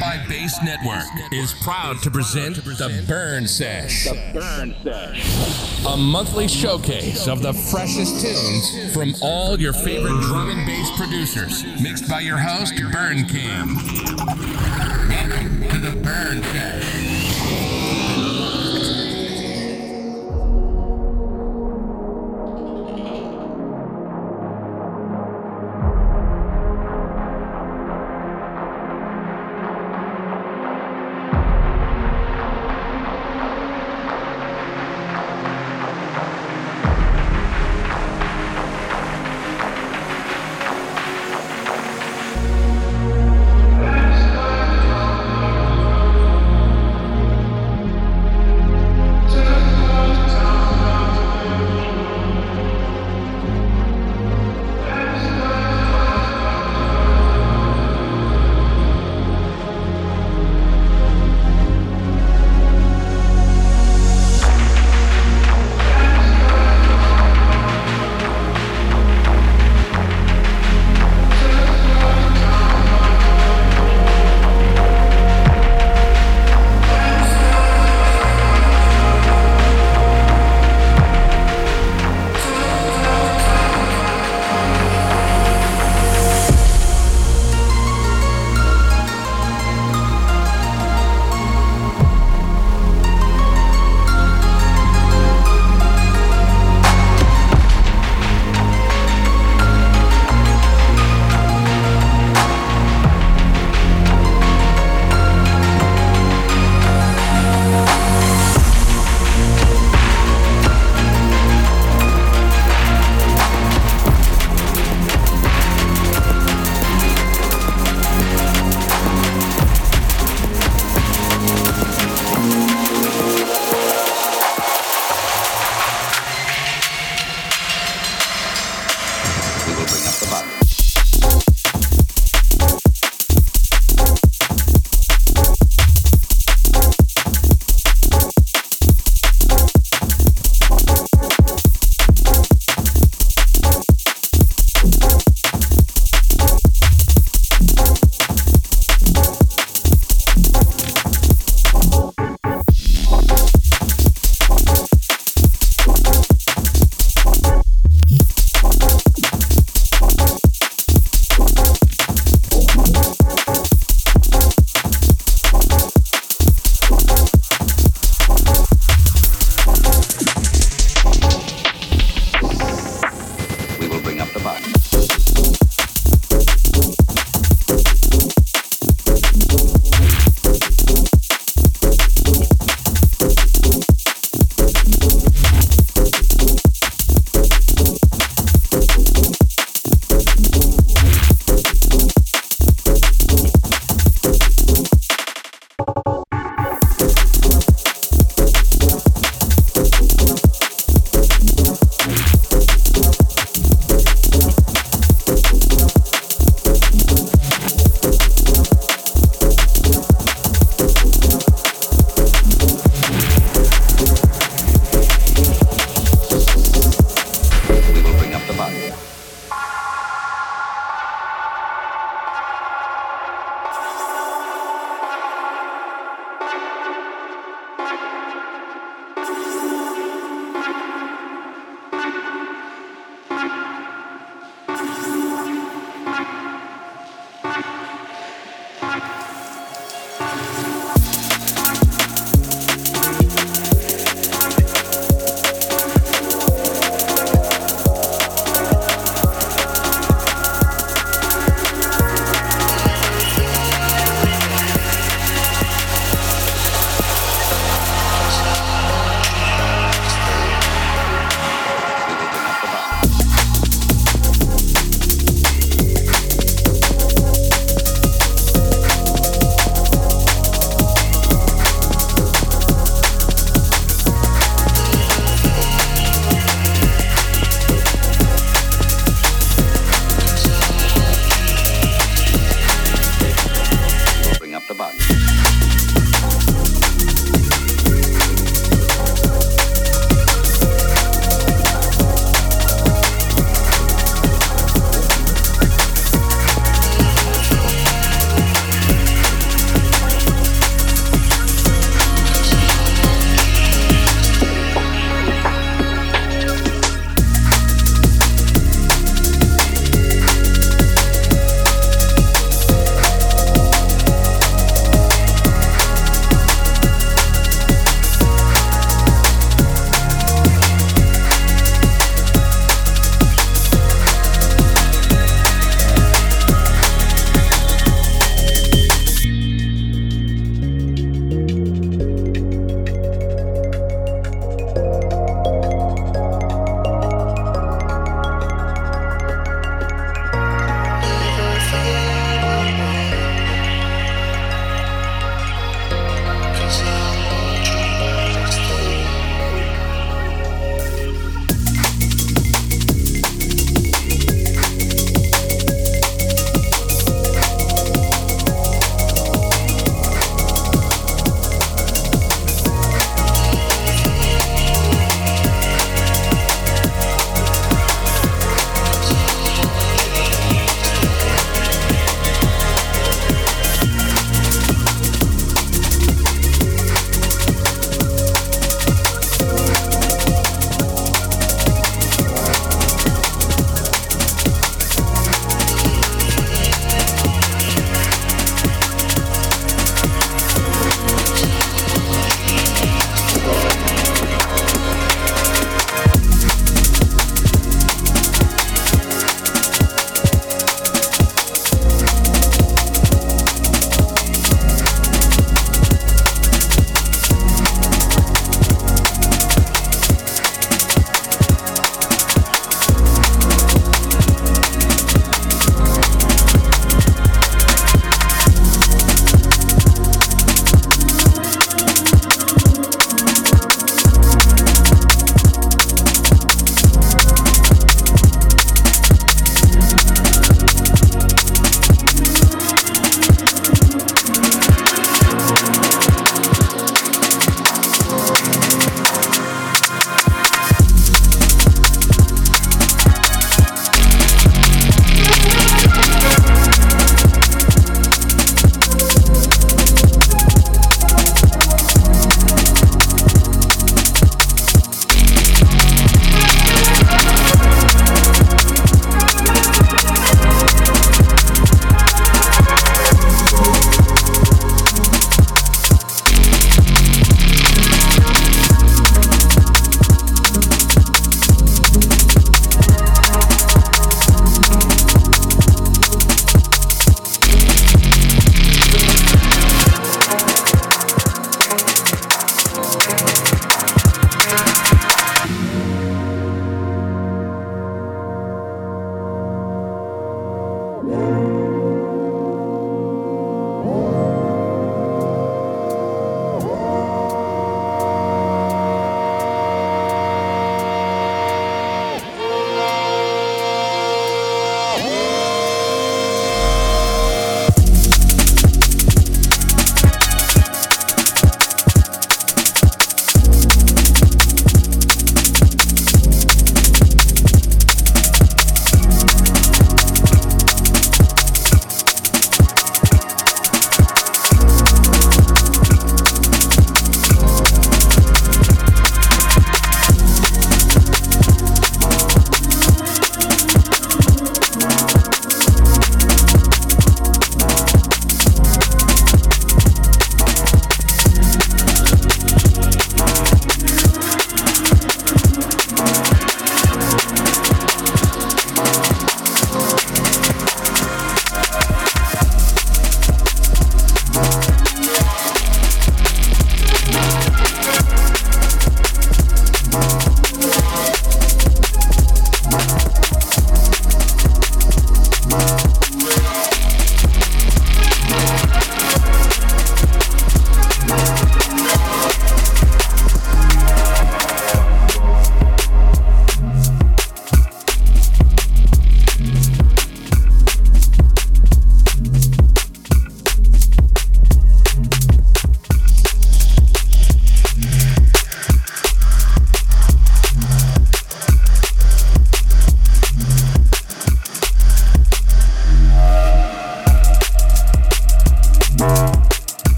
by Bass Network is proud to present the Burn Sesh. The Burn Sesh. A monthly showcase of the freshest tunes from all your favorite drum and bass producers, mixed by your host, Burn Cam. Welcome to the Burn Sesh.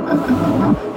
なるほど。